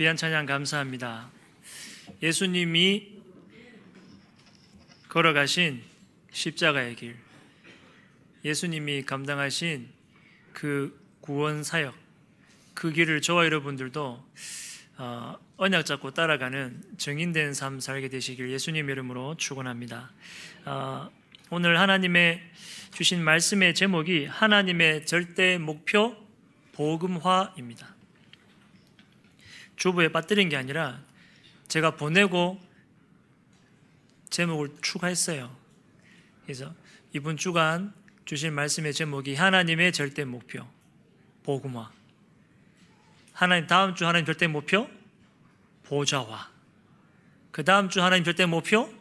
귀한 찬양 감사합니다. 예수님이 걸어가신 십자가의 길, 예수님이 감당하신 그 구원 사역, 그 길을 저와 여러분들도 어, 언약 잡고 따라가는 정인된 삶 살게 되시길 예수님 이름으로 축원합니다. 어, 오늘 하나님의 주신 말씀의 제목이 하나님의 절대 목표 복음화입니다. 주부에 빠뜨린 게 아니라 제가 보내고 제목을 추가했어요. 그래서 이번 주간 주신 말씀의 제목이 하나님의 절대 목표 복음화. 하나님 다음 주 하나님 절대 목표 보좌화. 그 다음 주 하나님 절대 목표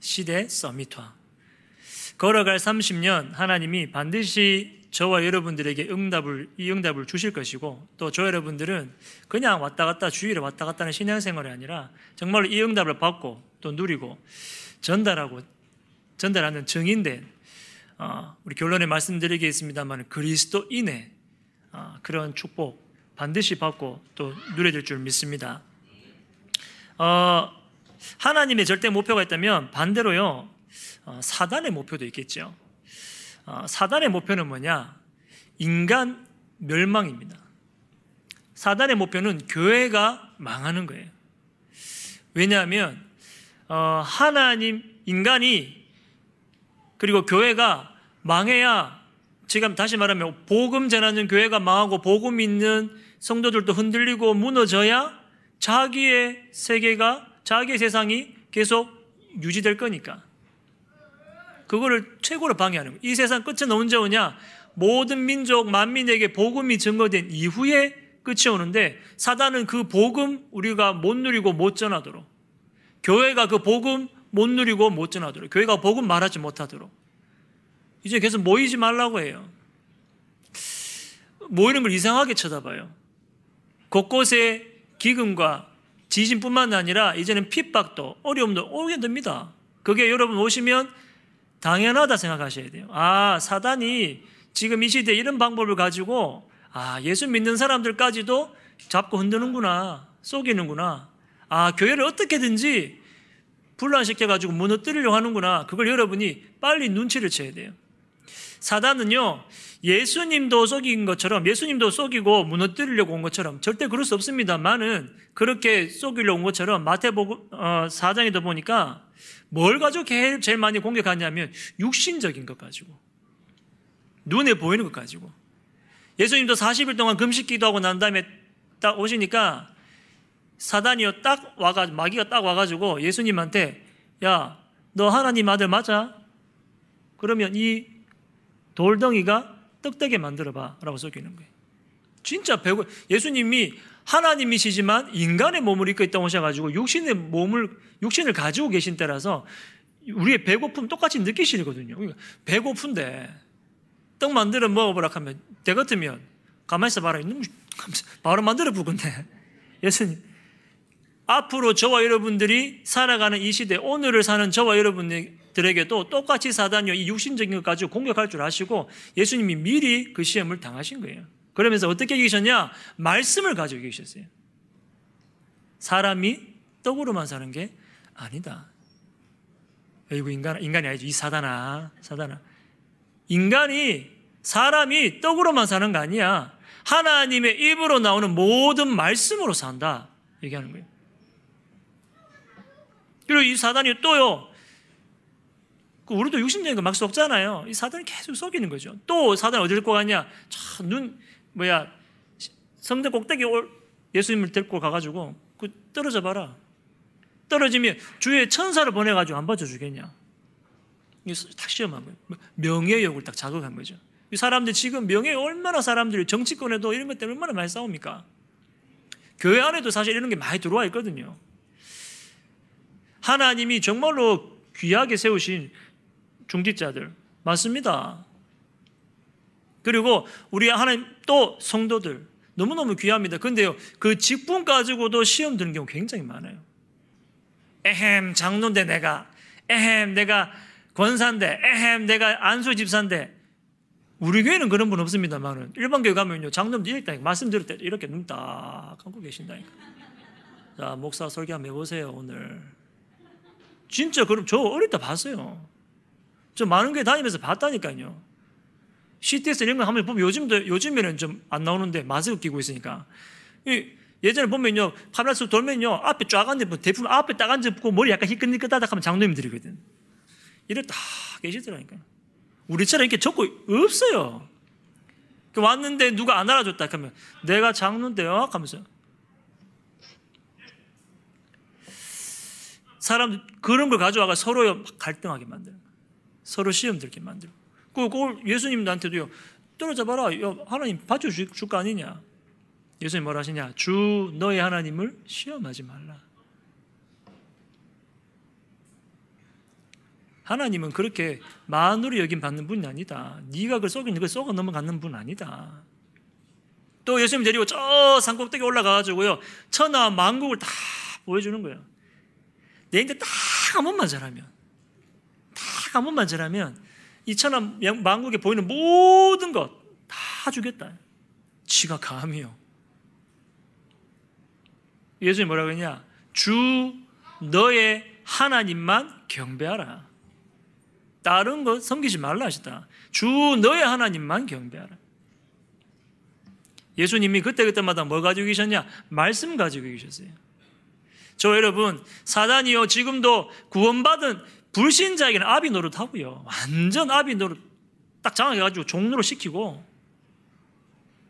시대 서밋화. 걸어갈 30년 하나님이 반드시 저와 여러분들에게 응답을 이 응답을 주실 것이고 또 저 여러분들은 그냥 왔다 갔다 주일에 왔다 갔다 하는 신앙생활이 아니라 정말로 이 응답을 받고 또 누리고 전달하고 전달하는 정인된 어, 우리 결론에 말씀드리겠습니다만 그리스도인의 어, 그런 축복 반드시 받고 또 누려질 줄 믿습니다. 어, 하나님의 절대 목표가 있다면 반대로요 어, 사단의 목표도 있겠죠. 어, 사단의 목표는 뭐냐? 인간 멸망입니다. 사단의 목표는 교회가 망하는 거예요. 왜냐하면 어, 하나님 인간이 그리고 교회가 망해야 지금 다시 말하면 복음 전하는 교회가 망하고 복음 있는 성도들도 흔들리고 무너져야 자기의 세계가 자기의 세상이 계속 유지될 거니까. 그거를 최고로 방해하는 거예요. 이 세상 끝은 언제 오냐? 모든 민족, 만민에게 복음이 증거된 이후에 끝이 오는데 사단은 그 복음 우리가 못 누리고 못 전하도록 교회가 그 복음 못 누리고 못 전하도록 교회가 복음 말하지 못하도록 이제 계속 모이지 말라고 해요. 모이는 걸 이상하게 쳐다봐요. 곳곳에 기금과 지진뿐만 아니라 이제는 핍박도 어려움도 오게 됩니다. 그게 여러분 오시면 당연하다 생각하셔야 돼요. 아, 사단이 지금 이 시대에 이런 방법을 가지고 아, 예수 믿는 사람들까지도 잡고 흔드는구나. 속이는구나. 아, 교회를 어떻게든지 분란시켜가지고 무너뜨리려고 하는구나. 그걸 여러분이 빨리 눈치를 채야 돼요. 사단은요, 예수님도 속인 것처럼, 예수님도 속이고 무너뜨리려고 온 것처럼, 절대 그럴 수 없습니다만은, 그렇게 속이려고 온 것처럼, 마태복음, 어, 4장에도 보니까, 뭘 가지고 제일 많이 공격하냐면, 육신적인 것 가지고. 눈에 보이는 것 가지고. 예수님도 40일 동안 금식 기도하고 난 다음에 딱 오시니까, 사단이요, 딱 와가지고, 마귀가 딱 와가지고, 예수님한테, 야, 너 하나님 아들 맞아? 그러면 이 돌덩이가 떡되게 만들어봐. 라고 썩이는 거예요. 진짜 배고, 예수님이 하나님이시지만 인간의 몸을 입고 있다 오셔가지고 육신의 몸을, 육신을 가지고 계신 때라서 우리의 배고픔 똑같이 느끼시거든요. 그러니까 배고픈데 떡 만들어 먹어보라 하면 대 같으면 가만히 있어 봐라. 바로 만들어 부근데 예수님. 앞으로 저와 여러분들이 살아가는 이 시대, 오늘을 사는 저와 여러분들에게도 똑같이 사단이요, 이 육신적인 것 가지고 공격할 줄 아시고 예수님이 미리 그 시험을 당하신 거예요. 그러면서 어떻게 계셨냐? 말씀을 가지고 계셨어요. 사람이 떡으로만 사는 게 아니다. 이거 인간, 인간이 아니죠. 이 사단아, 사단아. 인간이, 사람이 떡으로만 사는 거 아니야. 하나님의 입으로 나오는 모든 말씀으로 산다. 얘기하는 거예요. 그리고 이 사단이 또요, 우리도 육신적인 거 막 속잖아요. 이 사단이 계속 속이는 거죠. 또 사단이 어디를? 참, 눈, 뭐야, 성대 꼭대기 올 예수님을 데리고 가가지고, 그 떨어져 봐라. 떨어지면 주위에 천사를 보내가지고 안 봐줘주겠냐? 딱 시험한 거예요. 명예욕을 딱 자극한 거죠. 이 사람들 지금 명예 얼마나 사람들이 정치권에도 이런 것 때문에 얼마나 많이 싸웁니까? 교회 안에도 사실 이런 게 많이 들어와 있거든요. 하나님이 정말로 귀하게 세우신 중직자들 맞습니다. 그리고 우리 하나님 또 성도들 너무너무 귀합니다. 근데요, 그 직분 가지고도 시험 드는 경우 굉장히 많아요. 에헴, 장로인데 내가, 에헴, 내가 권사인데, 에헴, 내가 안수 집사인데, 우리 교회는 그런 분 없습니다만은, 일반 교회 가면요, 장로님들 이렇게, 말씀 들을 때 이렇게 눈 딱 감고 계신다니까. 자, 목사 설교 한번 해보세요, 오늘. 진짜 그럼 저 어릴 때 봤어요. 저 많은 게 다니면서 봤다니까요. CTS 이런 거 하면 보면 요즘도, 요즘에는 좀 안 나오는데 마스크 끼고 있으니까. 이 예전에 보면요, 파라스 돌면요, 앞에 쫙 앉아, 대부분 앞에 딱 앉아붙고 머리 약간 희끗희끗하다 하면 장로님들이거든. 이래 다 계시더라니까요. 우리처럼 이렇게 적고 없어요. 그 왔는데 누가 안 알아줬다 하면 내가 장로인데요 하면서 사람 그런 걸 가져와가 서로 갈등하게 거예요. 서로 시험 들게 만들고 그 예수님한테도요 떨어져 봐라 하나님 봐줄 거 아니냐 예수님 뭐라 하시냐 주 너의 하나님을 시험하지 말라 하나님은 그렇게 만으로 여김 받는 분이 아니다. 네가 그걸 썩이는 걸 썩어 넘어가는 분 아니다. 또 예수님 데리고 저 산꼭대기 올라가가지고요 천하 만국을 다 보여주는 거예요. 내 인데 딱 한 번만 잘하면, 딱 한 번만 잘하면 이 천하 만국에 보이는 모든 것 다 주겠다. 지가 감이요. 예수님 뭐라고 했냐? 주 너의 하나님만 경배하라. 다른 것 섬기지 말라 하시다. 주 너의 하나님만 경배하라. 예수님이 그때그때마다 뭐 가지고 계셨냐? 말씀 가지고 계셨어요. 저 여러분, 사단이요, 지금도 구원받은 불신자에게는 아비 노릇하고요. 완전 아비 노릇 딱 장악해가지고 종로로 시키고,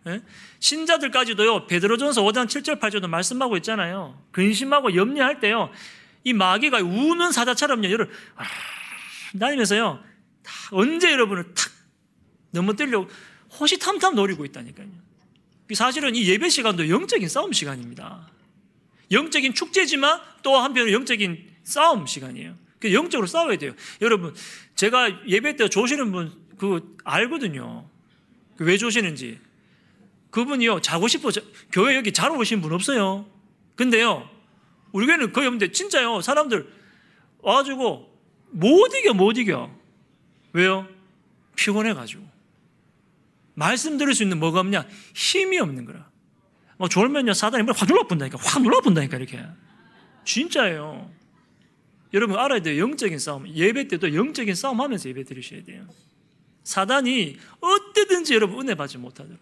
예? 신자들까지도요, 베드로전서 5장 7절 8절도 말씀하고 있잖아요. 근심하고 염려할 때요, 이 마귀가 우는 사자처럼요, 여러분, 아, 다니면서요, 언제 여러분을 탁 넘어뜨리려고 호시탐탐 노리고 있다니까요. 사실은 이 예배 시간도 영적인 싸움 시간입니다. 영적인 축제지만 또 한편으로 영적인 싸움 시간이에요. 그 영적으로 싸워야 돼요. 여러분, 제가 예배 때 조시는 분, 그, 알거든요. 그왜 조시는지. 그분이요, 자고 싶어. 교회 여기 자러 오신 분 없어요. 근데요, 우리 교회는 거의 없는데, 진짜요, 사람들 와가지고 못 이겨, 못 이겨. 왜요? 피곤해가지고. 말씀 들을 수 있는 뭐가 없냐? 힘이 없는 거라. 뭐 졸면요, 사단이 확 눌러본다니까. 확 눌러본다니까, 이렇게. 진짜예요. 여러분 알아야 돼요. 영적인 싸움. 예배 때도 영적인 싸움 하면서 예배 드리셔야 돼요. 사단이 어때든지 여러분 은혜 받지 못하도록.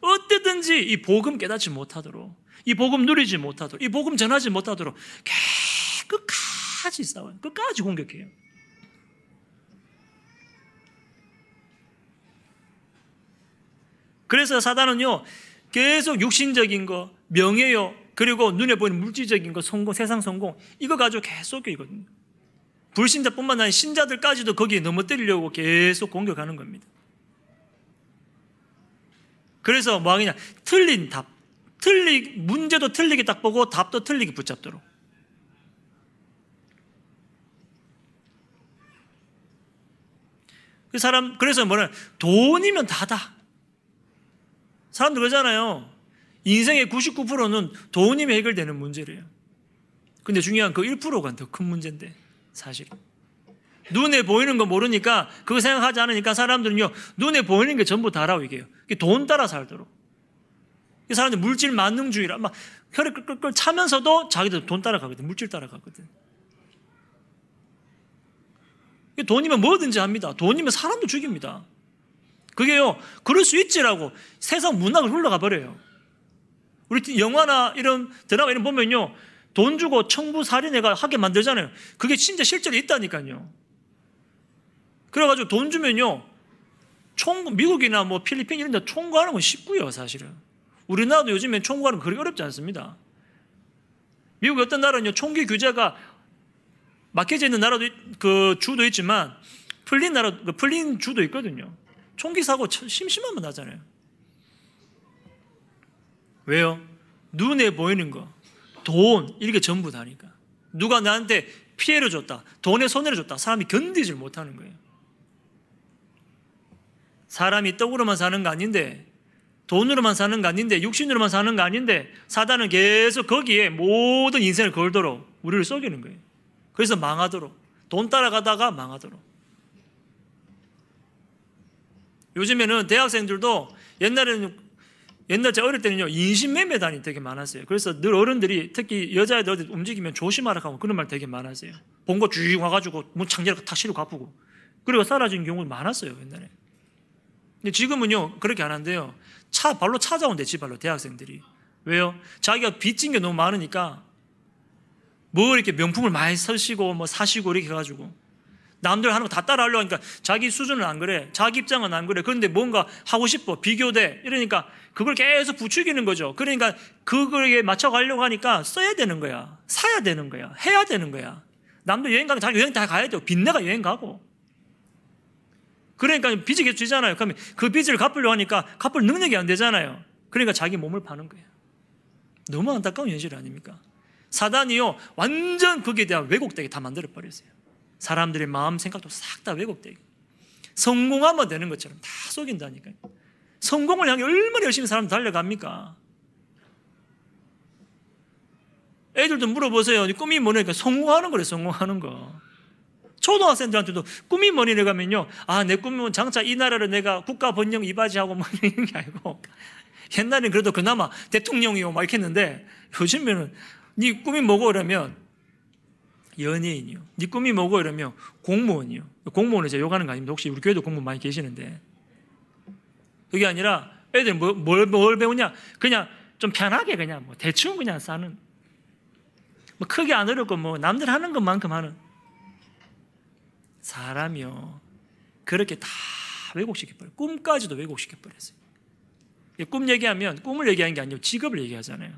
어때든지 이 복음 깨닫지 못하도록. 이 복음 누리지 못하도록. 이 복음 전하지 못하도록. 끝까지 싸워요. 끝까지 공격해요. 그래서 사단은요, 계속 육신적인 거, 명예요, 그리고 눈에 보이는 물질적인 거, 성공, 세상 성공, 이거 가지고 계속 이거든요. 불신자뿐만 아니라 신자들까지도 거기에 넘어뜨리려고 계속 공격하는 겁니다. 그래서 뭐 하느냐, 틀린 답, 틀리, 문제도 틀리게 딱 보고 답도 틀리게 붙잡도록. 그 사람, 그래서 뭐냐, 돈이면 다다. 사람들 그러잖아요. 인생의 99%는 돈이면 해결되는 문제래요. 근데 중요한 그 1%가 더 큰 문제인데, 사실. 눈에 보이는 거 모르니까, 그거 생각하지 않으니까 사람들은요, 눈에 보이는 게 전부 다라고 얘기해요. 돈 따라 살도록. 이 사람들 물질 만능주의라, 막 혈액 끌끌끌 차면서도 자기들 돈 따라가거든. 물질 따라가거든. 돈이면 뭐든지 합니다. 돈이면 사람도 죽입니다. 그게요, 그럴 수 있지라고 세상 문학을 흘러가 버려요. 우리 영화나 이런 드라마 이런 보면요, 돈 주고 청부 살인해가 하게 만들잖아요. 그게 진짜 실제로 있다니까요. 그래가지고 돈 주면요, 총, 미국이나 뭐 필리핀 이런 데 총구하는 건 쉽고요, 사실은. 우리나라도 요즘엔 총구하는 건 그렇게 어렵지 않습니다. 미국 어떤 나라는요, 총기 규제가 막혀져 있는 나라도 그 주도 있지만 풀린 나라 그 풀린 주도 있거든요. 총기 사고 심심하면 나잖아요. 왜요? 눈에 보이는 거, 돈 이렇게 전부 다니까. 누가 나한테 피해를 줬다, 돈에 손해를 줬다, 사람이 견디질 못하는 거예요. 사람이 떡으로만 사는 거 아닌데, 돈으로만 사는 거 아닌데, 육신으로만 사는 거 아닌데, 사단은 계속 거기에 모든 인생을 걸도록 우리를 속이는 거예요. 그래서 망하도록 돈 따라가다가 망하도록 요즘에는 대학생들도 옛날에는 옛날 제가 어릴 때는요 인신매매단이 되게 많았어요. 그래서 늘 어른들이 특히 여자애들 움직이면 조심하라 하고 그런 말 되게 많았어요. 본거 쭉 와가지고 문 창자를 탁 실어 갚고 그리고 사라진 경우가 많았어요 옛날에. 근데 지금은요 그렇게 안 한대요. 차 발로 찾아온대 지발로 대학생들이 왜요? 자기가 빚진 게 너무 많으니까 뭐 이렇게 명품을 많이 사시고 뭐 사시고 이렇게 해가지고 남들 하는 거 다 따라 하려고 하니까 자기 수준은 안 그래. 자기 입장은 안 그래. 그런데 뭔가 하고 싶어. 비교돼. 이러니까 그걸 계속 부추기는 거죠. 그러니까 그거에 맞춰가려고 하니까 써야 되는 거야. 사야 되는 거야. 해야 되는 거야. 남들 여행 가면 자기 여행 다 가야 돼요. 빚내가 여행 가고. 그러니까 빚이 계속 지잖아요. 그러면 그 빚을 갚으려고 하니까 갚을 능력이 안 되잖아요. 그러니까 자기 몸을 파는 거예요. 너무 안타까운 현실 아닙니까? 사단이요, 완전 거기에 대한 왜곡되게 다 만들어버렸어요. 사람들의 마음, 생각도 싹 다 왜곡되게. 성공하면 되는 것처럼 다 속인다니까요. 성공을 향해 얼마나 열심히 사람 달려갑니까? 애들도 물어보세요. 네 꿈이 뭐냐니까 성공하는 거래, 성공하는 거. 초등학생들한테도 꿈이 뭐니 가면요. 아, 내 꿈은 장차 이 나라를 내가 국가 번영 이바지하고 뭐 이런 게 아니고 옛날엔 그래도 그나마 대통령이고 막 이렇게 했는데 요즘에는 네 꿈이 뭐고 그러면 연예인이요. 네 꿈이 뭐고 이러면 공무원이요. 공무원을 제가 욕하는 거 아닙니다. 혹시 우리 교회도 공무원 많이 계시는데 그게 아니라 애들 뭐, 뭘, 뭘 배우냐? 그냥 좀 편하게 그냥 뭐 대충 그냥 사는 뭐 크게 안 어렵고 뭐 남들 하는 것만큼 하는 사람이요. 그렇게 다 왜곡시켜버려. 꿈까지도 왜곡시켜버렸어요. 꿈 얘기하면 꿈을 얘기하는 게 아니고 직업을 얘기하잖아요.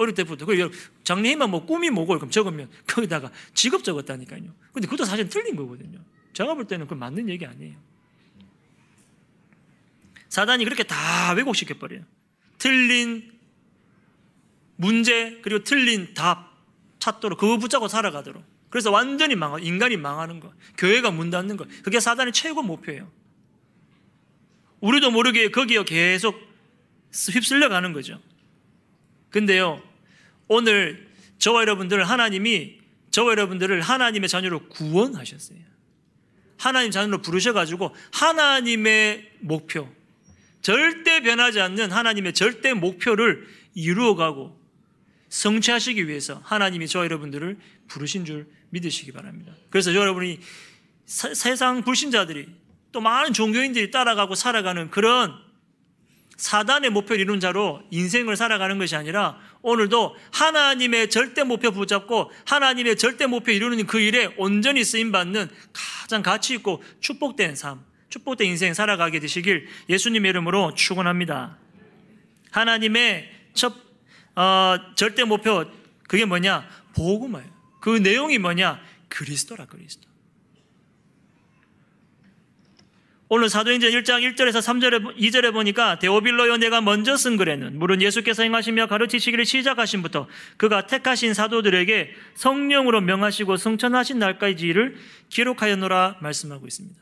어릴 때부터. 그 장래희망 뭐 꿈이 뭐고 그럼 적으면 거기다가 직업 적었다니까요. 근데 그것도 사실 틀린 거거든요. 제가 볼 때는 그 맞는 얘기 아니에요. 사단이 그렇게 다 왜곡시켜버려요. 틀린 문제, 그리고 틀린 답 찾도록 그거 붙잡고 살아가도록. 그래서 완전히 망하, 인간이 망하는 거. 교회가 문 닫는 거. 그게 사단의 최고 목표예요. 우리도 모르게 거기에 계속 휩쓸려 가는 거죠. 근데요, 오늘 저와 여러분들을 하나님이 저와 여러분들을 하나님의 자녀로 구원하셨어요. 하나님 자녀로 부르셔가지고 하나님의 목표, 절대 변하지 않는 하나님의 절대 목표를 이루어가고 성취하시기 위해서 하나님이 저와 여러분들을 부르신 줄 믿으시기 바랍니다. 그래서 여러분이 사, 세상 불신자들이 또 많은 종교인들이 따라가고 살아가는 그런 사단의 목표를 이룬 자로 인생을 살아가는 것이 아니라 오늘도 하나님의 절대 목표 붙잡고 하나님의 절대 목표 이루는 그 일에 온전히 쓰임 받는 가장 가치 있고 축복된 삶, 축복된 인생 살아가게 되시길 예수님의 이름으로 축원합니다. 하나님의 첫 어, 절대 목표 그게 뭐냐? 복음이에요. 그 내용이 뭐냐? 그리스도라 그리스도. 오늘 사도행전 1장 1절에서 3절에 2절에 보니까 데오빌로요 내가 먼저 쓴 글에는 물은 예수께서 행하시며 가르치시기를 시작하신부터 그가 택하신 사도들에게 성령으로 명하시고 성천하신 날까지를 기록하였노라 말씀하고 있습니다.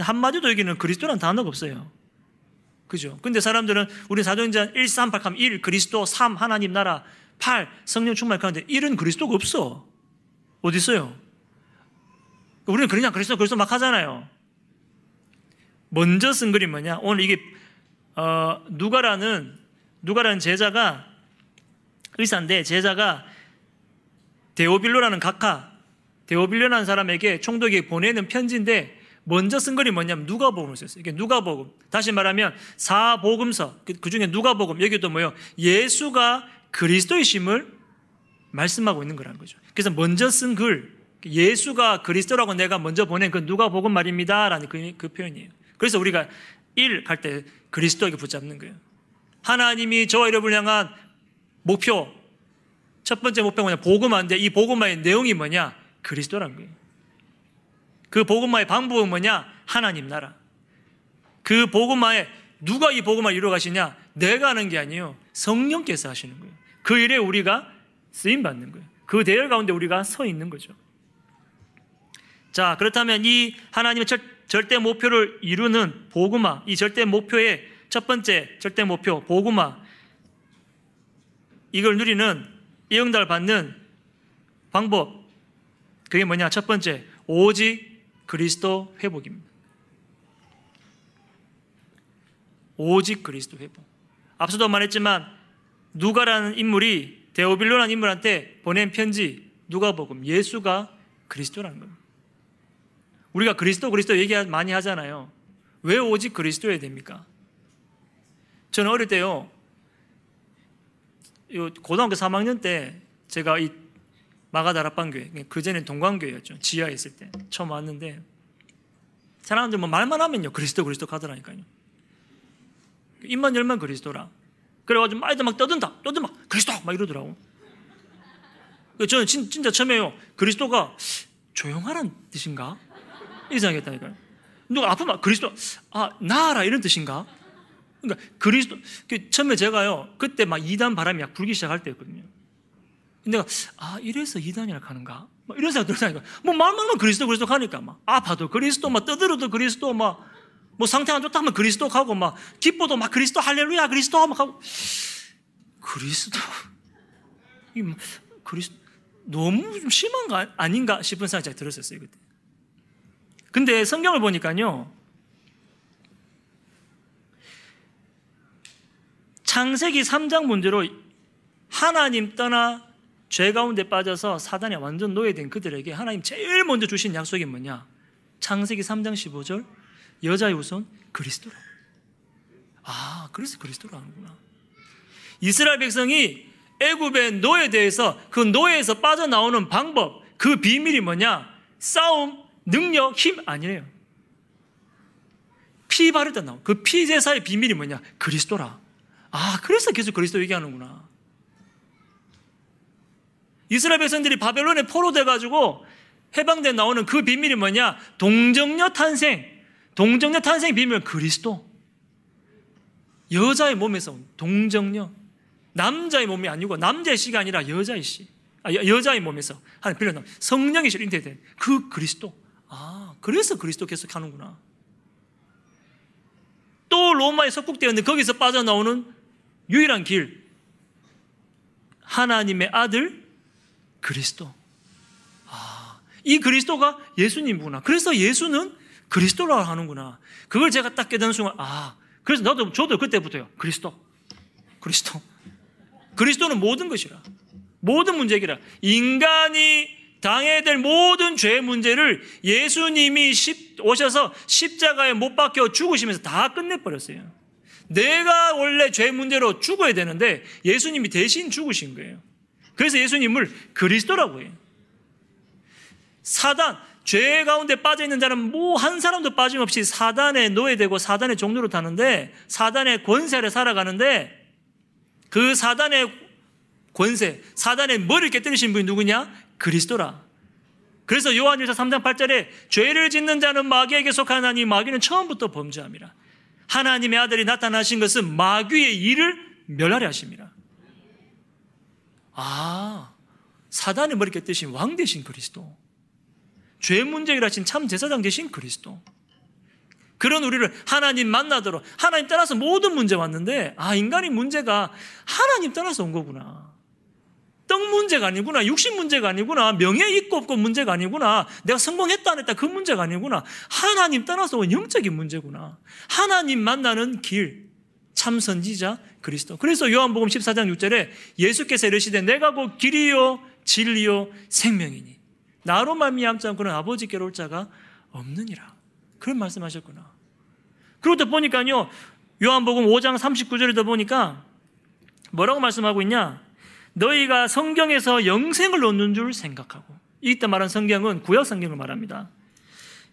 한마디도 여기는 그리스도란 단어가 없어요. 그죠? 근데 사람들은 우리 사도행전 1, 3, 8 하면 1 그리스도, 3 하나님 나라, 8 성령 충만 하는데 1은 그리스도가 없어. 어디 있어요? 우리는 그냥 그리스도 그리스도 막 하잖아요. 먼저 쓴 글이 뭐냐? 오늘 이게 어, 누가라는 누가라는 제자가 의사인데 제자가 데오빌로라는 각하 데오빌로라는 사람에게 총독에게 보내는 편지인데 먼저 쓴 글이 뭐냐면 누가복음을 썼어요. 이게 누가복음. 다시 말하면 사복음서 그, 그 중에 누가복음 여기도 뭐요? 예수가 그리스도이심을 말씀하고 있는 거라는 거죠. 그래서 먼저 쓴 글, 예수가 그리스도라고 내가 먼저 보낸 그 누가복음 말입니다라는 그, 그 표현이에요. 그래서 우리가 일갈때 그리스도에게 붙잡는 거예요. 하나님이 저와 여러분을 향한 목표, 첫 번째 목표가 뭐냐? 복음화인데 이 복음화의 내용이 뭐냐? 그리스도란 거예요. 그 복음화의 방법은 뭐냐? 하나님 나라. 그 복음화에 누가 이 복음화를 이루어 가시냐? 내가 하는 게 아니에요. 성령께서 하시는 거예요. 그 일에 우리가 쓰임 받는 거예요. 그 대열 가운데 우리가 서 있는 거죠. 자, 그렇다면 이 하나님의 첫 절대 목표를 이루는 복음화, 이 절대 목표의 첫 번째 절대 목표, 복음화, 이걸 누리는 이응달 받는 방법, 그게 뭐냐? 첫 번째, 오직 그리스도 회복입니다. 오직 그리스도 회복. 앞서도 말했지만 누가라는 인물이 데오빌로라는 인물한테 보낸 편지 누가 복음 예수가 그리스도라는 겁니다. 우리가 그리스도 그리스도 얘기 많이 하잖아요. 왜 오직 그리스도여야 됩니까? 저는 어릴 때요. 고등학교 3학년 때 제가 이 마가다락방교회 그 전에 동광교회였죠. 지하에 있을 때 처음 왔는데 사람들 뭐 말만 하면요 그리스도 그리스도 가더라니까요. 입만 열면 그리스도라. 그래가지고 아이들 막 떠든다, 떠든다, 그리스도 막 이러더라고. 저는 진, 진짜 처음에요 그리스도가 조용하란 뜻인가? 이 생각했다니까요. 누가 아프면 그리스도 아 나아라 이런 뜻인가? 그러니까 그리스도 그 처음에 제가요 그때 막 이단 바람이 약 불기 시작할 때였거든요. 내가 아 이래서 이단이라 하는가? 막 이런 생각 들다니까 뭐 말만 그리스도 그리스도 하니까 막 아파도 그리스도 막 떠들어도 그리스도 막 뭐 상태 안 좋다 하면 그리스도 가고 막 기뻐도 막 그리스도 할렐루야 그리스도 막 하고 그리스도 이 뭐, 그리스도 너무 좀 심한 거 아닌가 싶은 생각이 들었었어요 그때. 근데 성경을 보니까요 창세기 3장 문제로 하나님 떠나 죄 가운데 빠져서 사단에 완전 노예된 그들에게 하나님 제일 먼저 주신 약속이 뭐냐? 창세기 3장 15절 여자의 우선 그리스도라. 아, 그래서 그리스도라 하는구나. 이스라엘 백성이 애굽의 노예에 대해서 그 노예에서 빠져나오는 방법, 그 비밀이 뭐냐? 싸움, 능력, 힘 아니래요. 피때 나온 그 피제사의 비밀이 뭐냐? 그리스도라. 아, 그래서 계속 그리스도 얘기하는구나. 이스라엘 백성들이 바벨론에 포로돼가지고 해방돼 나오는 그 비밀이 뭐냐? 동정녀 탄생. 동정녀 탄생 비밀 그리스도. 여자의 몸에서 온 동정녀. 남자의 몸이 아니고 남자의 씨가 아니라 여자의 씨. 아, 여자의 몸에서 하는 빌려나 성령의 씨로 인태된 그 그리스도. 아, 그래서 그리스도 계속 하는구나. 또 로마에 석국되었는데 거기서 빠져나오는 유일한 길. 하나님의 아들 그리스도. 아, 이 그리스도가 예수님이구나. 그래서 예수는 그리스도라고 하는구나. 그걸 제가 딱 깨닫는 순간, 아, 그래서 나도, 저도 그때부터요. 그리스도. 그리스도. 그리스도는 모든 것이라. 모든 문제기라. 인간이 당해야 될 모든 죄 문제를 예수님이 오셔서 십자가에 못 박혀 죽으시면서 다 끝내버렸어요. 내가 원래 죄 문제로 죽어야 되는데 예수님이 대신 죽으신 거예요. 그래서 예수님을 그리스도라고 해요. 사단, 죄 가운데 빠져 있는 자는 뭐 한 사람도 빠짐없이 사단에 노예되고 사단의 종로로 타는데 사단의 권세를 살아가는데 그 사단의 권세, 사단의 머리를 깨뜨리신 분이 누구냐? 그리스도라. 그래서 요한일서 3장 8절에 죄를 짓는 자는 마귀에게 속하나니 마귀는 처음부터 범죄함이라. 하나님의 아들이 나타나신 것은 마귀의 일을 멸하려 하십니다. 아, 사단의 머리 깨뜨신 왕 대신 그리스도. 죄 문제를 하신 참 제사장 대신 그리스도. 그런 우리를 하나님 만나도록 하나님 따라서 모든 문제 왔는데 아 인간이 문제가 하나님 따라서 온 거구나. 떡 문제가 아니구나. 육신 문제가 아니구나. 명예 있고 없고 문제가 아니구나. 내가 성공했다 안 했다 그 문제가 아니구나. 하나님 따라서 온 영적인 문제구나. 하나님 만나는 길. 참 선지자 그리스도. 그래서 요한복음 14장 6절에 예수께서 이르시되 내가 곧 길이요 진리요 생명이니 나로 말미암지 않고는 아버지께로 올 자가 없느니라. 그런 말씀하셨구나. 또 보니까요. 요한복음 5장 39절에도 보니까 뭐라고 말씀하고 있냐? 너희가 성경에서 영생을 얻는 줄 생각하고 이때 말한 성경은 구약 성경을 말합니다.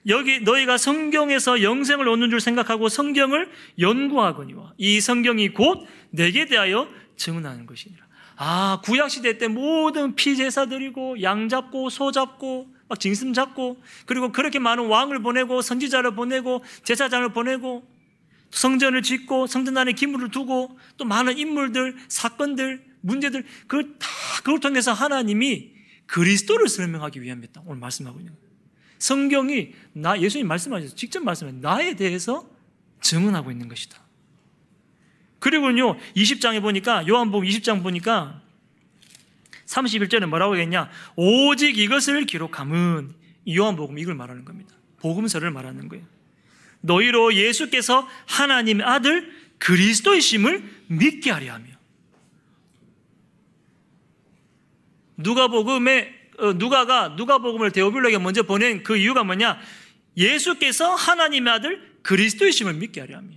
여기 너희가 성경에서 영생을 얻는 줄 생각하고 성경을 연구하거니와 이 성경이 곧 내게 대하여 증언하는 것이니라. 아, 구약 시대 때 모든 피제사 드리고 양 잡고 소 잡고 막 짐승 잡고 그리고 그렇게 많은 왕을 보내고 선지자를 보내고 제사장을 보내고 성전을 짓고 성전 안에 기물을 두고 또 많은 인물들 사건들 문제들 그걸 다 그걸 통해서 하나님이 그리스도를 설명하기 위함이었다. 오늘 말씀하고 있는 성경이 나 예수님 말씀하셔서 직접 말씀해 나에 대해서 증언하고 있는 것이다. 그리고요 20장에 보니까 요한복음 20장 보니까 31절에 뭐라고 했냐? 오직 이것을 기록함은 요한복음 이걸 말하는 겁니다. 복음서를 말하는 거예요. 너희로 예수께서 하나님 아들 그리스도이심을 믿게 하려 하며 누가복음에 어, 누가가 누가복음을 데오빌로에게 먼저 보낸 그 이유가 뭐냐? 예수께서 하나님의 아들 그리스도이심을 믿게 하려 하며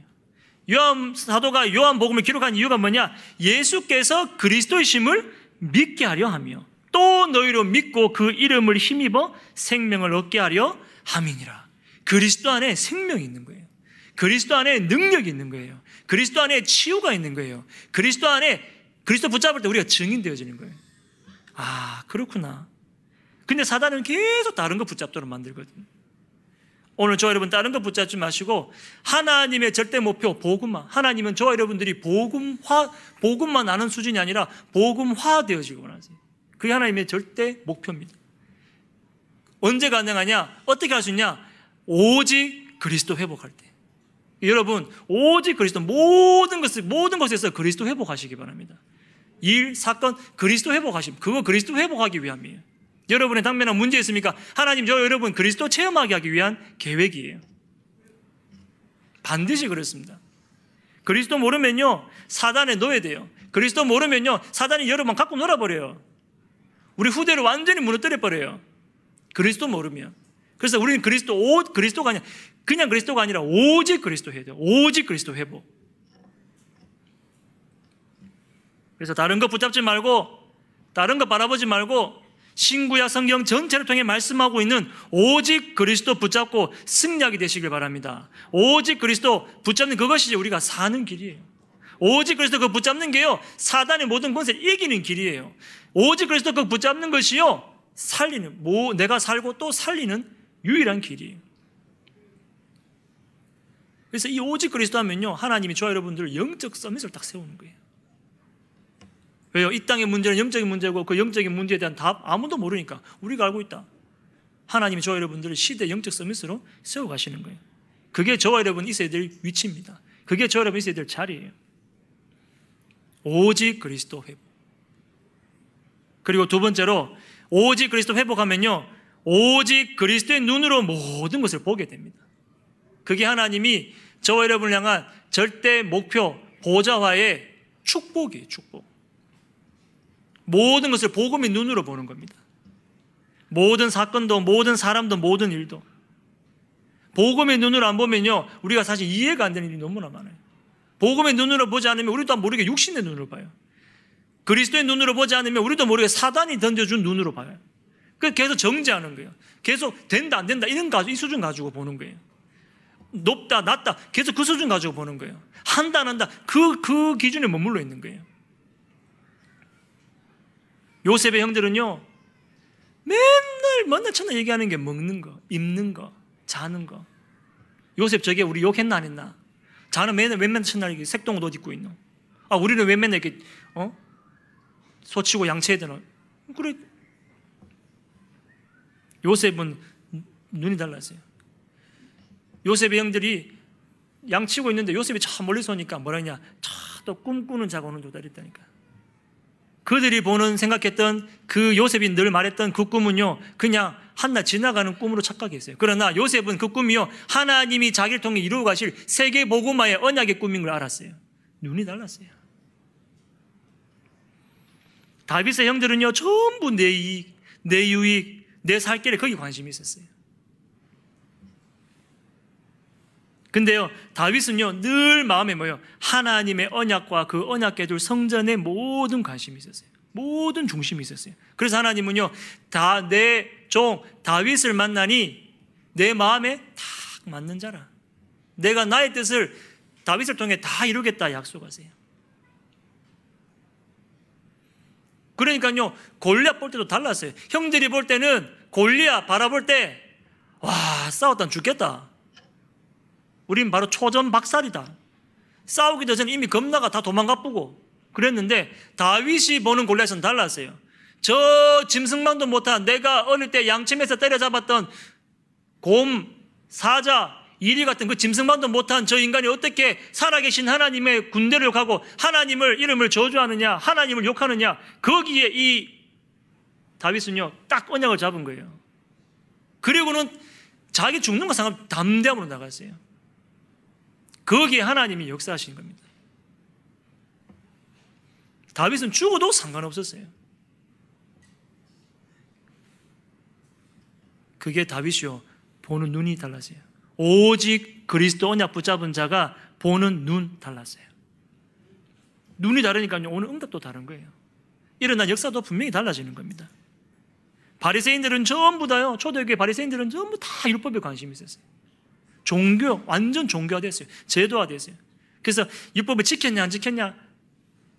요한 사도가 요한복음을 기록한 이유가 뭐냐? 예수께서 그리스도이심을 믿게 하려 하며 또 너희로 믿고 그 이름을 힘입어 생명을 얻게 하려 함이니라. 그리스도 안에 생명이 있는 거예요. 그리스도 안에 능력이 있는 거예요. 그리스도 안에 치유가 있는 거예요. 그리스도 안에 그리스도 붙잡을 때 우리가 증인 되어지는 거예요. 아, 그렇구나. 근데 사단은 계속 다른 거 붙잡도록 만들거든요. 오늘 저와 여러분 다른 거 붙잡지 마시고 하나님의 절대 목표 복음화. 하나님은 저와 여러분들이 복음화 복음만 아는 수준이 아니라 복음화 되어지고 원하세요. 그게 하나님의 절대 목표입니다. 언제 가능하냐? 어떻게 할 수 있냐? 오직 그리스도 회복할 때. 여러분, 오직 그리스도 모든 것을 모든 것에서 그리스도 회복하시기 바랍니다. 일, 사건, 그리스도 회복하심. 그거 그리스도 회복하기 위함이에요. 여러분의 당면한 문제 있습니까? 하나님 저 여러분 그리스도 체험하게 하기 위한 계획이에요. 반드시 그렇습니다. 그리스도 모르면요 사단에 넣어야 돼요. 그리스도 모르면요 사단이 여러분 갖고 놀아버려요. 우리 후대를 완전히 무너뜨려 버려요. 그리스도 모르면. 그래서 우리는 그리스도 오 그리스도가 아니라 그냥 그리스도가 아니라 오직 그리스도 해야 돼요. 오직 그리스도 회복. 그래서 다른 거 붙잡지 말고 다른 거 바라보지 말고 신구약 성경 전체를 통해 말씀하고 있는 오직 그리스도 붙잡고 승리하게 되시길 바랍니다. 오직 그리스도 붙잡는 그것이 우리가 사는 길이에요. 오직 그리스도 그 붙잡는 게요. 사단의 모든 권세를 이기는 길이에요. 오직 그리스도 그 붙잡는 것이요. 살리는 뭐 내가 살고 또 살리는 유일한 길이에요. 그래서 이 오직 그리스도 하면요. 하나님이 저와 여러분들 영적 서밋을 딱 세우는 거예요. 왜요? 이 땅의 문제는 영적인 문제고 그 영적인 문제에 대한 답 아무도 모르니까 우리가 알고 있다. 하나님이 저와 여러분들을 시대 영적 서밋으로 세워가시는 거예요. 그게 저와 여러분 있어야 될 위치입니다. 그게 저와 여러분 있어야 될 자리예요. 오직 그리스도 회복. 그리고 두 번째로 오직 그리스도 회복하면요. 오직 그리스도의 눈으로 모든 것을 보게 됩니다. 그게 하나님이 저와 여러분을 향한 절대 목표, 보좌화의 축복이에요, 축복. 모든 것을 복음의 눈으로 보는 겁니다. 모든 사건도, 모든 사람도, 모든 일도. 복음의 눈으로 안 보면요, 우리가 사실 이해가 안 되는 일이 너무나 많아요. 복음의 눈으로 보지 않으면 우리도 모르게 육신의 눈으로 봐요. 그리스도의 눈으로 보지 않으면 우리도 모르게 사단이 던져준 눈으로 봐요. 그 계속 정지하는 거예요. 계속 된다, 안 된다, 이런 가지고, 이 수준 가지고 보는 거예요. 높다, 낮다, 계속 그 수준 가지고 보는 거예요. 한다, 안 한다, 그, 그 기준에 머물러 있는 거예요. 요셉의 형들은요, 맨날 천나 얘기하는 게 먹는 거, 입는 거, 자는 거. 요셉 저게 우리 욕했나 안 했나? 자는 맨날 맨날 이렇게 색동옷 옷 입고 있노. 아 우리는 왜 맨날 이렇게 어 소치고 양치해야 되나? 그래. 요셉은 눈이 달랐어요. 요셉의 형들이 양치고 있는데 요셉이 참 멀리서 오니까 뭐라 했냐? 차또 꿈꾸는 자가 오는 도다 이랬다니까. 그들이 보는 생각했던 그 요셉이 늘 말했던 그 꿈은요 그냥 한낱 지나가는 꿈으로 착각했어요. 그러나 요셉은 그 꿈이요 하나님이 자기를 통해 이루어 가실 세계 복음화의 언약의 꿈인 걸 알았어요. 눈이 달랐어요. 다윗의 형들은요 전부 내 이익, 내 유익, 내 살 길에 거기 관심이 있었어요. 근데요, 다윗은요, 늘 마음에 뭐요? 하나님의 언약과 그 언약계 둘 성전에 모든 관심이 있었어요. 모든 중심이 있었어요. 그래서 하나님은요, 다 내 종 다윗을 만나니 내 마음에 딱 맞는 자라. 내가 나의 뜻을 다윗을 통해 다 이루겠다 약속하세요. 그러니까요, 골리앗 볼 때도 달랐어요. 형들이 볼 때는 골리앗 바라볼 때, 와, 싸웠다 죽겠다. 우린 바로 초전 박살이다. 싸우기도 전에 이미 겁나가 다 도망가쁘고 그랬는데 다윗이 보는 골리앗은 달랐어요. 저 짐승만도 못한 내가 어릴 때 양침에서 때려잡았던 곰, 사자, 이리 같은 그 짐승만도 못한 저 인간이 어떻게 살아계신 하나님의 군대를 가고 하나님을 이름을 저주하느냐, 하나님을 욕하느냐, 거기에 이 다윗은요, 딱 언약을 잡은 거예요. 그리고는 자기 죽는 거 상관 담대함으로 나갔어요. 거기에 하나님이 역사하신 겁니다. 다윗은 죽어도 상관없었어요. 그게 다윗이요. 보는 눈이 달랐어요. 오직 그리스도 언약 붙잡은 자가 보는 눈 달랐어요. 눈이 다르니까요. 오늘 응답도 다른 거예요. 일어난 역사도 분명히 달라지는 겁니다. 바리새인들은 전부 다요. 초대교회 바리새인들은 전부 다 율법에 관심이 있었어요. 종교 완전 종교화됐어요. 제도화됐어요. 그래서 율법을 지켰냐 안 지켰냐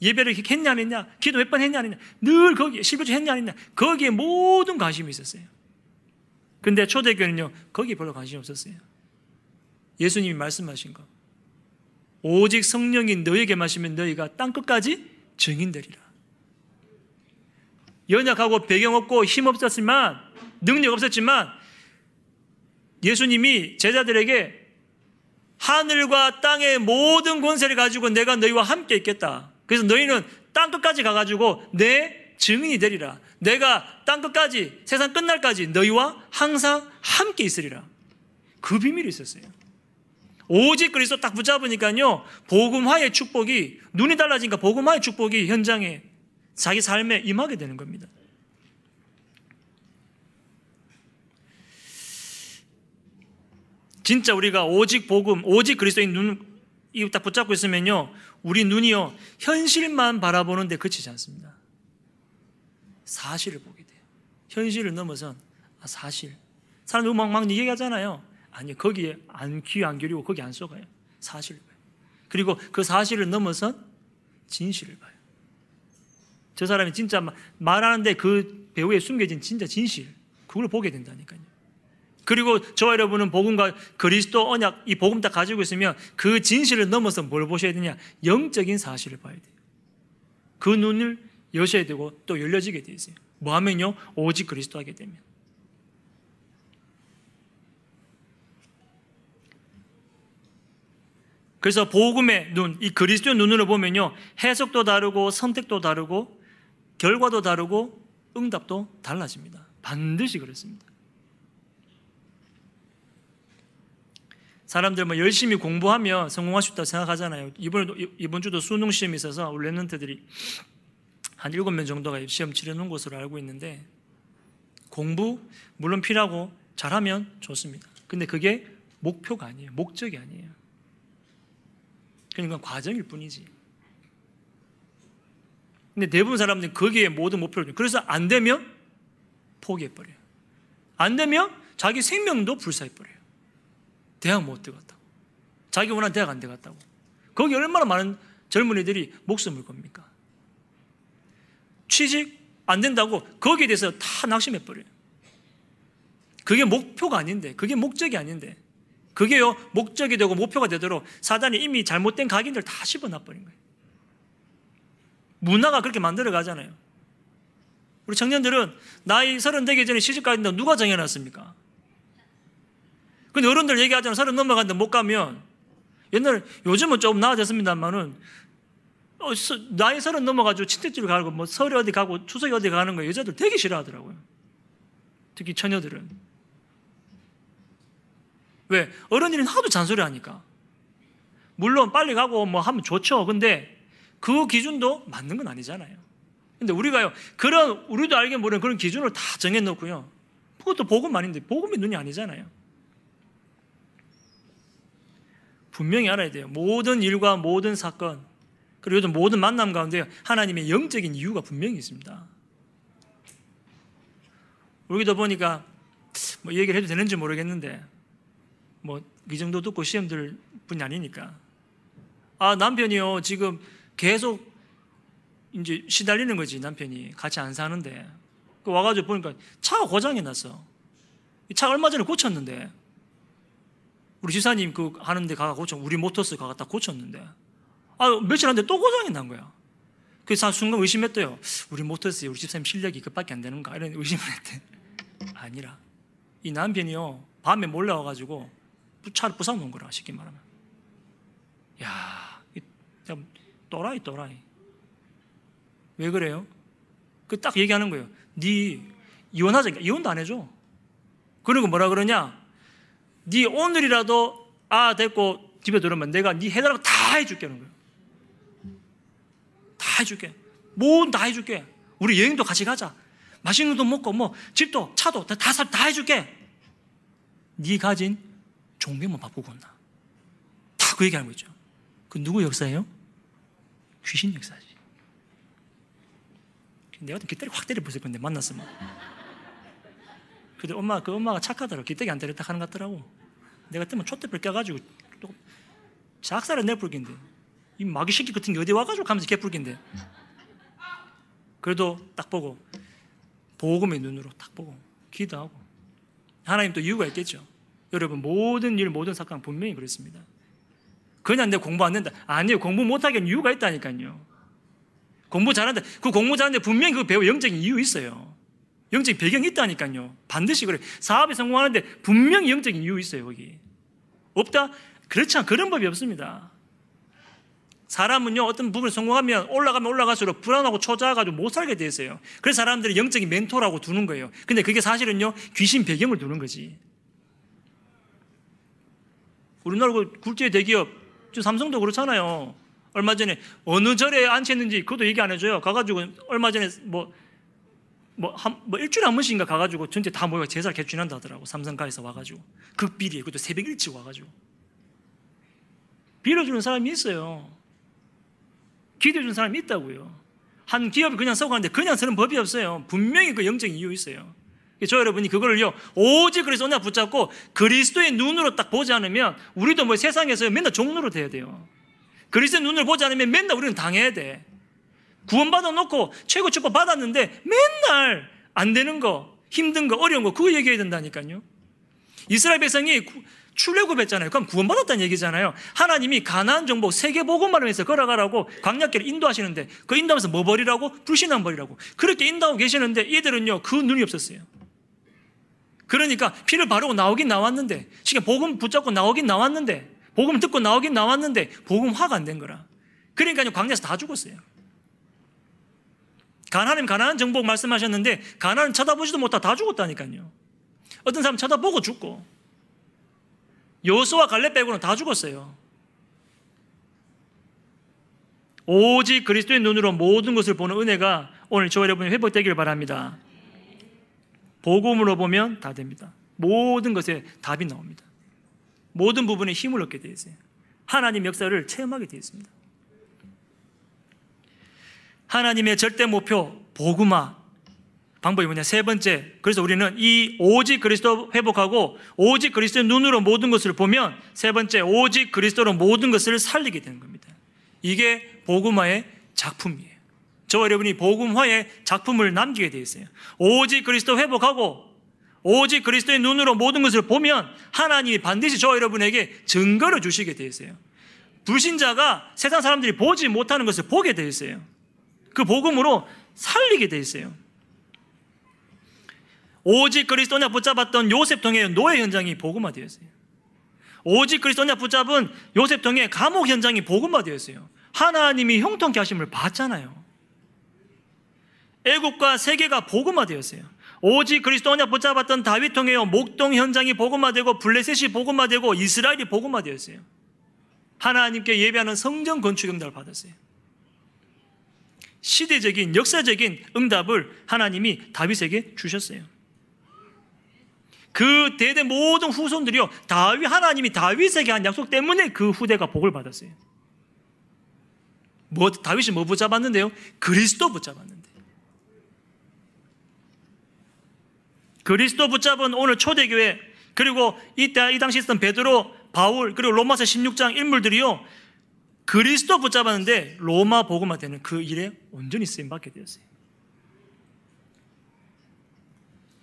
예배를 했냐 안 했냐 기도 몇 번 했냐 안 했냐 늘 거기에 실부주 했냐 안 했냐 거기에 모든 관심이 있었어요. 근데 초대교회는요 거기에 별로 관심이 없었어요. 예수님이 말씀하신 거 오직 성령이 너에게 마시면 너희가 땅 끝까지 증인되리라. 연약하고 배경 없고 힘 없었지만 능력 없었지만 예수님이 제자들에게 하늘과 땅의 모든 권세를 가지고 내가 너희와 함께 있겠다. 그래서 너희는 땅 끝까지 가가지고 내 증인이 되리라. 내가 땅 끝까지 세상 끝날까지 너희와 항상 함께 있으리라. 그 비밀이 있었어요. 오직 그리스도 딱 붙잡으니까요. 복음화의 축복이 눈이 달라지니까 복음화의 축복이 현장에 자기 삶에 임하게 되는 겁니다. 진짜 우리가 오직 복음, 오직 그리스도인 눈, 이딱 붙잡고 있으면요, 우리 눈이요, 현실만 바라보는데 그치지 않습니다. 사실을 보게 돼요. 현실을 넘어선, 아, 사실. 사람들 막, 막 얘기하잖아요. 아니, 거기에 안, 귀 안 기울이고 거기 안 쏘가요. 사실을 봐요. 그리고 그 사실을 넘어선 진실을 봐요. 저 사람이 진짜 말하는데 그 배우에 숨겨진 진짜 진실, 그걸 보게 된다니까요. 그리고 저와 여러분은 복음과 그리스도 언약 이 복음 다 가지고 있으면 그 진실을 넘어서 뭘 보셔야 되냐? 영적인 사실을 봐야 돼요. 그 눈을 여셔야 되고 또 열려지게 돼 있어요. 뭐 하면요? 오직 그리스도 하게 되면. 그래서 복음의 눈, 이 그리스도의 눈으로 보면요. 해석도 다르고 선택도 다르고 결과도 다르고 응답도 달라집니다. 반드시 그렇습니다. 사람들 뭐 열심히 공부하면 성공할 수 있다고 생각하잖아요. 이번 이번 주도 수능 시험이 있어서 우리 랩런트들이 한 일곱 명 정도가 시험 놓은 것으로 알고 있는데 공부 물론 필요하고 잘하면 좋습니다. 근데 그게 목표가 아니에요. 목적이 아니에요. 그러니까 과정일 뿐이지. 근데 대부분 사람들이 거기에 모든 목표를 그래서 안 되면 포기해 버려요. 안 되면 자기 생명도 불사해 버려요. 대학 못 들어갔다고. 자기 원하는 대학 안 들어갔다고. 거기 얼마나 많은 젊은이들이 목숨을 겁니까? 취직 안 된다고 거기에 대해서 다 낙심해 버려요. 그게 목표가 아닌데, 그게 목적이 아닌데, 그게요 목적이 되고 목표가 되도록 사단이 이미 잘못된 각인들 다 씹어놔 버린 거예요. 문화가 그렇게 만들어 가잖아요. 우리 청년들은 나이 서른 되기 전에 시집 가야 된다 누가 정해놨습니까? 근데 어른들 얘기하잖아. 서른 넘어갔는데 못 가면 옛날 요즘은 조금 나아졌습니다만은 어, 나이 서른 넘어가지고 친척집을 가고 뭐 설에 어디 가고 추석에 어디 가는 거 여자들 되게 싫어하더라고요. 특히 처녀들은. 왜? 어른들이 하도 잔소리 하니까. 물론 빨리 가고 뭐 하면 좋죠. 근데 그 기준도 맞는 건 아니잖아요. 근데 우리가요, 그런, 우리도 알게 모르는 그런 기준을 다 정해놓고요. 그것도 복음 아닌데, 복음이 눈이 아니잖아요. 분명히 알아야 돼요. 모든 일과 모든 사건, 그리고 모든 만남 가운데 하나님의 영적인 이유가 분명히 있습니다. 우리도 보니까 뭐 얘기를 해도 되는지 모르겠는데 뭐 이 정도 듣고 시험 들 분이 아니니까. 아 남편이요. 지금 계속 이제 시달리는 거지 남편이. 같이 안 사는데. 그 와가지고 보니까 차가 고장이 났어. 이차 얼마 전에 고쳤는데 우리 지사님 그 하는데 가가 고쳐 우리 모터스 가가 딱 고쳤는데 아 며칠 안돼 또 고장이 난 거야. 그래서 순간 의심했대요. 우리 모터스 우리 집사님 실력이 그밖에 안 되는가 이런 의심을 했대. 아니라 이 남편이요 밤에 몰래 와가지고 차를 부숴 놓은 거라 쉽게 말하면. 야, 또라이 또라이. 왜 그래요? 그 딱 얘기하는 거예요. 네 이혼하자. 이혼도 안 해줘. 그리고 뭐라 그러냐? 네 오늘이라도 아 됐고 집에 들어오면 내가 네 해달라고 다 해줄게는 거예요. 다 해줄게. 뭐다 해줄게. 우리 여행도 같이 가자. 맛있는 것도 먹고 뭐 집도 차도 다, 다, 사- 다 해줄게. 네 가진 종교만 바꾸고 온다. 다 그 얘기하는 거죠. 그 누구 역사예요? 귀신 역사지. 내가 기대를 확 때려 부술 건데 만났으면. 근데 엄마 그 엄마가 착하더라고. 기대기 안 때렸다 하는 것 같더라고. 내가 때문에 촛대불 껴가지고 또 작사를 내불긴데 이 마귀 새끼 같은 게 어디 와가지고 가면서 개불긴데. 그래도 딱 보고 복음의 눈으로 딱 보고 기도하고 하나님 또 이유가 있겠죠. 여러분 모든 일 모든 사건 분명히 그렇습니다. 그냥 내 공부 안 된다. 아니요 공부 못하기엔 이유가 있다니까요. 공부 잘한다. 그 공부 잘하는데 분명히 그 배우 영적인 이유 있어요. 영적인 배경이 있다니까요. 반드시 그래. 사업에 성공하는데 분명히 영적인 이유 있어요, 거기. 없다? 그렇지 않, 그런 법이 없습니다. 사람은요, 어떤 부분에 성공하면 올라가면 올라갈수록 불안하고 초조해가지고 못 살게 돼 있어요. 그래서 사람들이 영적인 멘토라고 두는 거예요. 근데 그게 사실은요, 귀신 배경을 두는 거지. 우리나라 그 굴지의 대기업, 지금 삼성도 그렇잖아요. 얼마 전에 어느 절에 앉혔는지 그것도 얘기 안 해줘요. 가가지고 얼마 전에 뭐, 뭐, 한, 뭐 일주일에 한 번씩인가 가가지고 전체 다 모여 제사를 개최한다 하더라고. 삼성가에서 와가지고. 극비리에, 그것도 새벽 일찍 와가지고. 빌어주는 사람이 있어요. 기도해주는 사람이 있다고요. 한 기업이 그냥 서고 하는데 그냥 서는 법이 없어요. 분명히 그 영적인 이유 있어요. 저 여러분이 그거를요, 오직 그리스도 나 붙잡고 그리스도의 눈으로 딱 보지 않으면 우리도 뭐 세상에서 맨날 종로로 돼야 돼요. 그리스도의 눈을 보지 않으면 맨날 우리는 당해야 돼. 구원받아 놓고 최고 축복 받았는데 맨날 안 되는 거, 힘든 거, 어려운 거, 그거 얘기해야 된다니까요. 이스라엘 백성이 구- 출애굽했잖아요. 그럼 구원받았다는 얘기잖아요. 하나님이 가나안 정복 세계 복음만을 위해서 걸어가라고 광야길을 인도하시는데 그 인도하면서 뭐 버리라고? 불신앙 버리라고. 그렇게 인도하고 계시는데 얘들은요 그 눈이 없었어요. 그러니까 피를 바르고 나오긴 나왔는데 지금 복음 붙잡고 나오긴 나왔는데 복음 듣고 나오긴 나왔는데 복음 화가 안 된 거라. 그러니까 광야에서 다 죽었어요. 가나님 가나안 정복 말씀하셨는데 가나안 쳐다보지도 못하 다 죽었다니까요. 어떤 사람 쳐다보고 죽고 요수와 갈렙 빼고는 다 죽었어요. 오직 그리스도의 눈으로 모든 것을 보는 은혜가 오늘 저 여러분이 회복되기를 바랍니다. 복음으로 보면 다 됩니다. 모든 것에 답이 나옵니다. 모든 부분에 힘을 얻게 되어 있어요. 하나님 역사를 체험하게 되어 있습니다. 하나님의 절대 목표 복음화 방법이 뭐냐? 세 번째. 그래서 우리는 이 오직 그리스도 회복하고 오직 그리스도의 눈으로 모든 것을 보면 세 번째 오직 그리스도로 모든 것을 살리게 되는 겁니다. 이게 복음화의 작품이에요. 저와 여러분이 복음화의 작품을 남기게 되어 있어요. 오직 그리스도 회복하고 오직 그리스도의 눈으로 모든 것을 보면 하나님이 반드시 저와 여러분에게 증거를 주시게 되어 있어요. 불신자가 세상 사람들이 보지 못하는 것을 보게 되어 있어요. 그 복음으로 살리게 되어 있어요. 오직 그리스도냐 붙잡았던 요셉 통의 노예 현장이 복음화되었어요. 오직 그리스도냐 붙잡은 요셉 통의 감옥 현장이 복음화되었어요. 하나님이 형통케 하심을 봤잖아요. 애국과 세계가 복음화되었어요. 오직 그리스도냐 붙잡았던 다윗 통의 목동 현장이 복음화되고 블레셋이 복음화되고 이스라엘이 복음화되었어요. 하나님께 예배하는 성전 건축 응답을 받았어요. 시대적인 역사적인 응답을 하나님이 다윗에게 주셨어요. 그 대대 모든 후손들이요 다윗 하나님이 다윗에게 한 약속 때문에 그 후대가 복을 받았어요. 뭐 다윗이 뭐 붙잡았는데요? 그리스도 붙잡았는데. 그리스도 붙잡은 오늘 초대교회 그리고 이때 이 당시 있었던 베드로, 바울 그리고 로마서 16장 인물들이요 그리스도 붙잡았는데 로마 복음화 되는 그 일에 온전히 쓰임 받게 되었어요.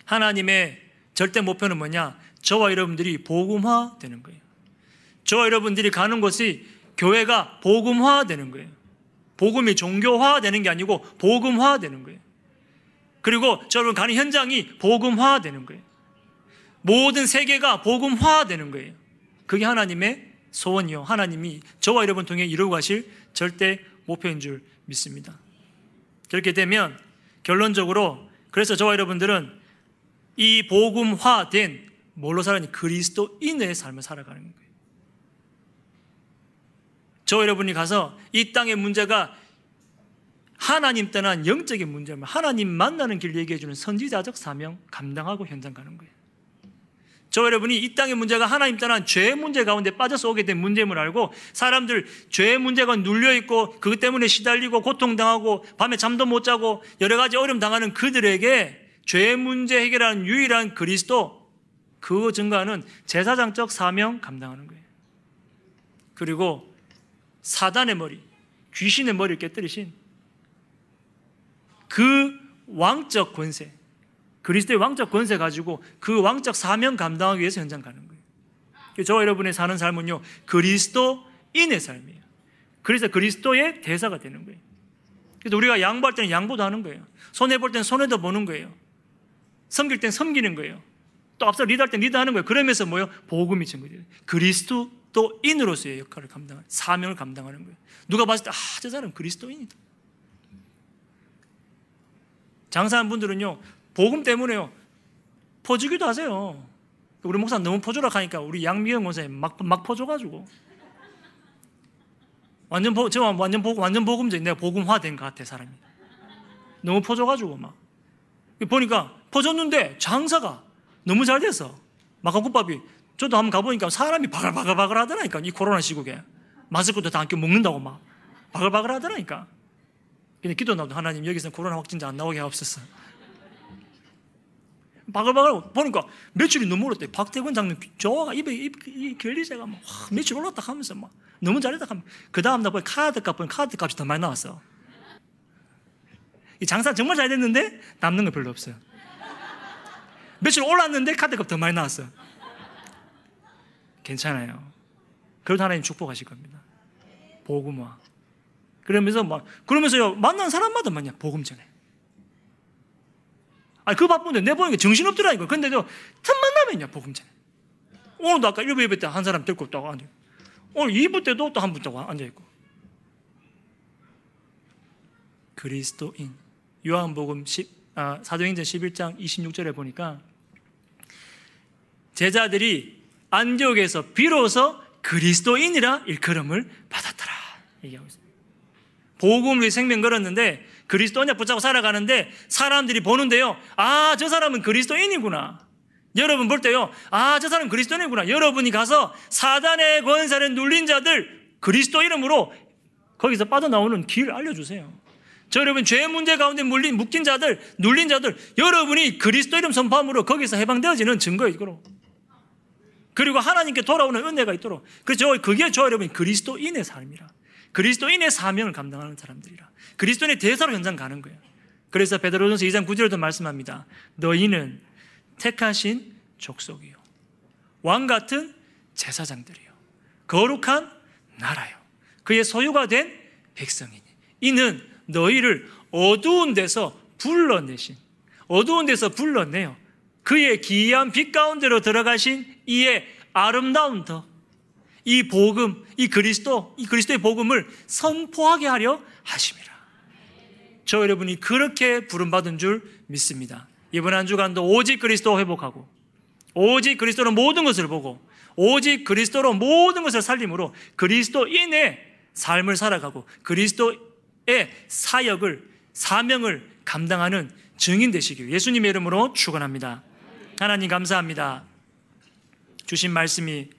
하나님의 절대 목표는 뭐냐? 저와 여러분들이 복음화 되는 거예요. 저와 여러분들이 가는 곳이 교회가 복음화 되는 거예요. 복음이 종교화 되는 게 아니고 복음화 되는 거예요. 그리고 저를 가는 현장이 복음화 되는 거예요. 모든 세계가 복음화 되는 거예요. 그게 하나님의 소원이요. 하나님이 저와 여러분 통해 이루고 가실 절대 목표인 줄 믿습니다. 그렇게 되면 결론적으로 그래서 저와 여러분들은 이 복음화된 뭘로 살아니 그리스도인의 삶을 살아가는 거예요. 저 여러분이 가서 이 땅의 문제가 하나님 떠난 영적인 문제면 하나님 만나는 길 얘기해 주는 선지자적 사명 감당하고 현장 가는 거예요. 저 여러분이 이 땅의 문제가 하나님 떠난 죄 문제 가운데 빠져서 오게 된 문제임을 알고 사람들 죄 문제가 눌려 있고 그것 때문에 시달리고 고통당하고 밤에 잠도 못 자고 여러 가지 어려움 당하는 그들에게 죄 문제 해결하는 유일한 그리스도 그 증거하는 제사장적 사명 감당하는 거예요. 그리고 사단의 머리, 귀신의 머리를 깨뜨리신 그 왕적 권세, 그리스도의 왕적 권세 가지고 그 왕적 사명 감당하기 위해서 현장 가는 거예요. 저와 여러분의 사는 삶은요, 그리스도인의 삶이에요. 그래서 그리스도의 대사가 되는 거예요. 그래서 우리가 양보할 때는 양보도 하는 거예요. 손해볼 때는 손해도 보는 거예요. 섬길 때는 섬기는 거예요. 또 앞서 리드할 때 리드하는 거예요. 그러면서 뭐요? 복음이 증거돼요. 그리스도인으로서의 역할을 감당하는, 사명을 감당하는 거예요. 누가 봤을 때, 아, 저 사람 그리스도인이다. 장사한 분들은요, 복음 때문에요, 퍼주기도 하세요. 우리 목사 너무 퍼주라 하니까 우리 양미영 원사님 막, 막 퍼줘가지고. 완전 보, 저 완전 복, 완전 복음적 내가 복음화된 것 같아, 사람이. 너무 퍼줘가지고 막. 보니까 퍼줬는데 장사가 너무 잘 돼서 마카국밥이 저도 한번 가보니까 사람이 바글바글바글 하더라니까 이 코로나 시국에 마스크도 다안 끼고 먹는다고 막 바글바글 하더라니까 근데 기도 나도 하나님 여기서 코로나 확진자 안 나오게 하옵소서 바글바글 보니까 매출이 너무 올랐대 박태근 장님 저가 입에 입, 이 결리제가 막 와, 매출 올랐다 하면서 막 너무 잘했다 하면 그 다음 날 보니 카드 값 보니 카드 값이 더 많이 나왔어 이 장사 정말 잘 됐는데 남는 거 별로 없어요 며칠 올랐는데 카드 값 더 많이 나왔어요. 괜찮아요. 그래도 하나님 축복하실 겁니다. 복음화. 그러면서 막 그러면서요 만난 사람마다 만냐 복음 전해. 아니 그 바쁜데 내 보니까 정신 없더라니까. 근데도 틈만 나면요 복음 전해. 오늘도 아까 1부 예배 때 한 사람 데리고 또 앉아. 오늘 2부 때도 또 한분또 앉아 있고. 그리스도인. 요한복음 10, 아, 사도행전 11장 26절에 보니까 제자들이 안디옥에서 비로소 그리스도인이라 일컬음을 받았더라. 얘기하고 있습니다. 복음을 생명 걸었는데 그리스도냐 붙잡고 살아가는데 사람들이 보는데요. 아, 저 사람은 그리스도인이구나. 여러분 볼 때요. 아, 저 사람은 그리스도인이구나. 여러분이 가서 사단의 권세를 눌린 자들 그리스도 이름으로 거기서 빠져나오는 길을 알려주세요. 저 여러분 죄 문제 가운데 물린 묶인 자들, 눌린 자들, 여러분이 그리스도 이름 선포함으로 거기서 해방되어지는 증거예요, 이거로. 그리고 하나님께 돌아오는 은혜가 있도록. 그죠? 그게 저 여러분 그리스도인의 삶이라. 그리스도인의 사명을 감당하는 사람들이라. 그리스도인의 대사로 현장 가는 거예요. 그래서 베드로전서 2장 9절에도 말씀합니다. 너희는 택하신 족속이요. 왕 같은 제사장들이요. 거룩한 나라요. 그의 소유가 된 백성이니. 이는 너희를 어두운 데서 불러내신 어두운 데서 불러내요. 그의 기이한 빛 가운데로 들어가신 이의 아름다운 더, 이 복음, 이 그리스도, 이 그리스도의 복음을 선포하게 하려 하심이라. 저 여러분이 그렇게 부름받은 줄 믿습니다. 이번 한 주간도 오직 그리스도 회복하고, 오직 그리스도로 모든 것을 보고, 오직 그리스도로 모든 것을 살림으로 그리스도인의 삶을 살아가고, 그리스도의 사역을, 사명을 감당하는 증인 되시길 예수님의 이름으로 축원합니다. 하나님 감사합니다. 주신 말씀이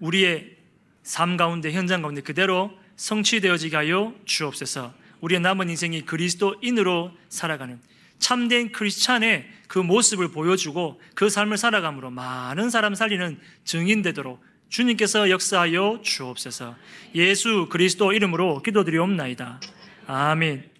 우리의 삶 가운데 현장 가운데 그대로 성취되어지게 하여 주옵소서. 우리의 남은 인생이 그리스도인으로 살아가는 참된 크리스찬의 그 모습을 보여주고 그 삶을 살아감으로 많은 사람 살리는 증인 되도록 주님께서 역사하여 주옵소서. 예수 그리스도 이름으로 기도드리옵나이다. 아멘.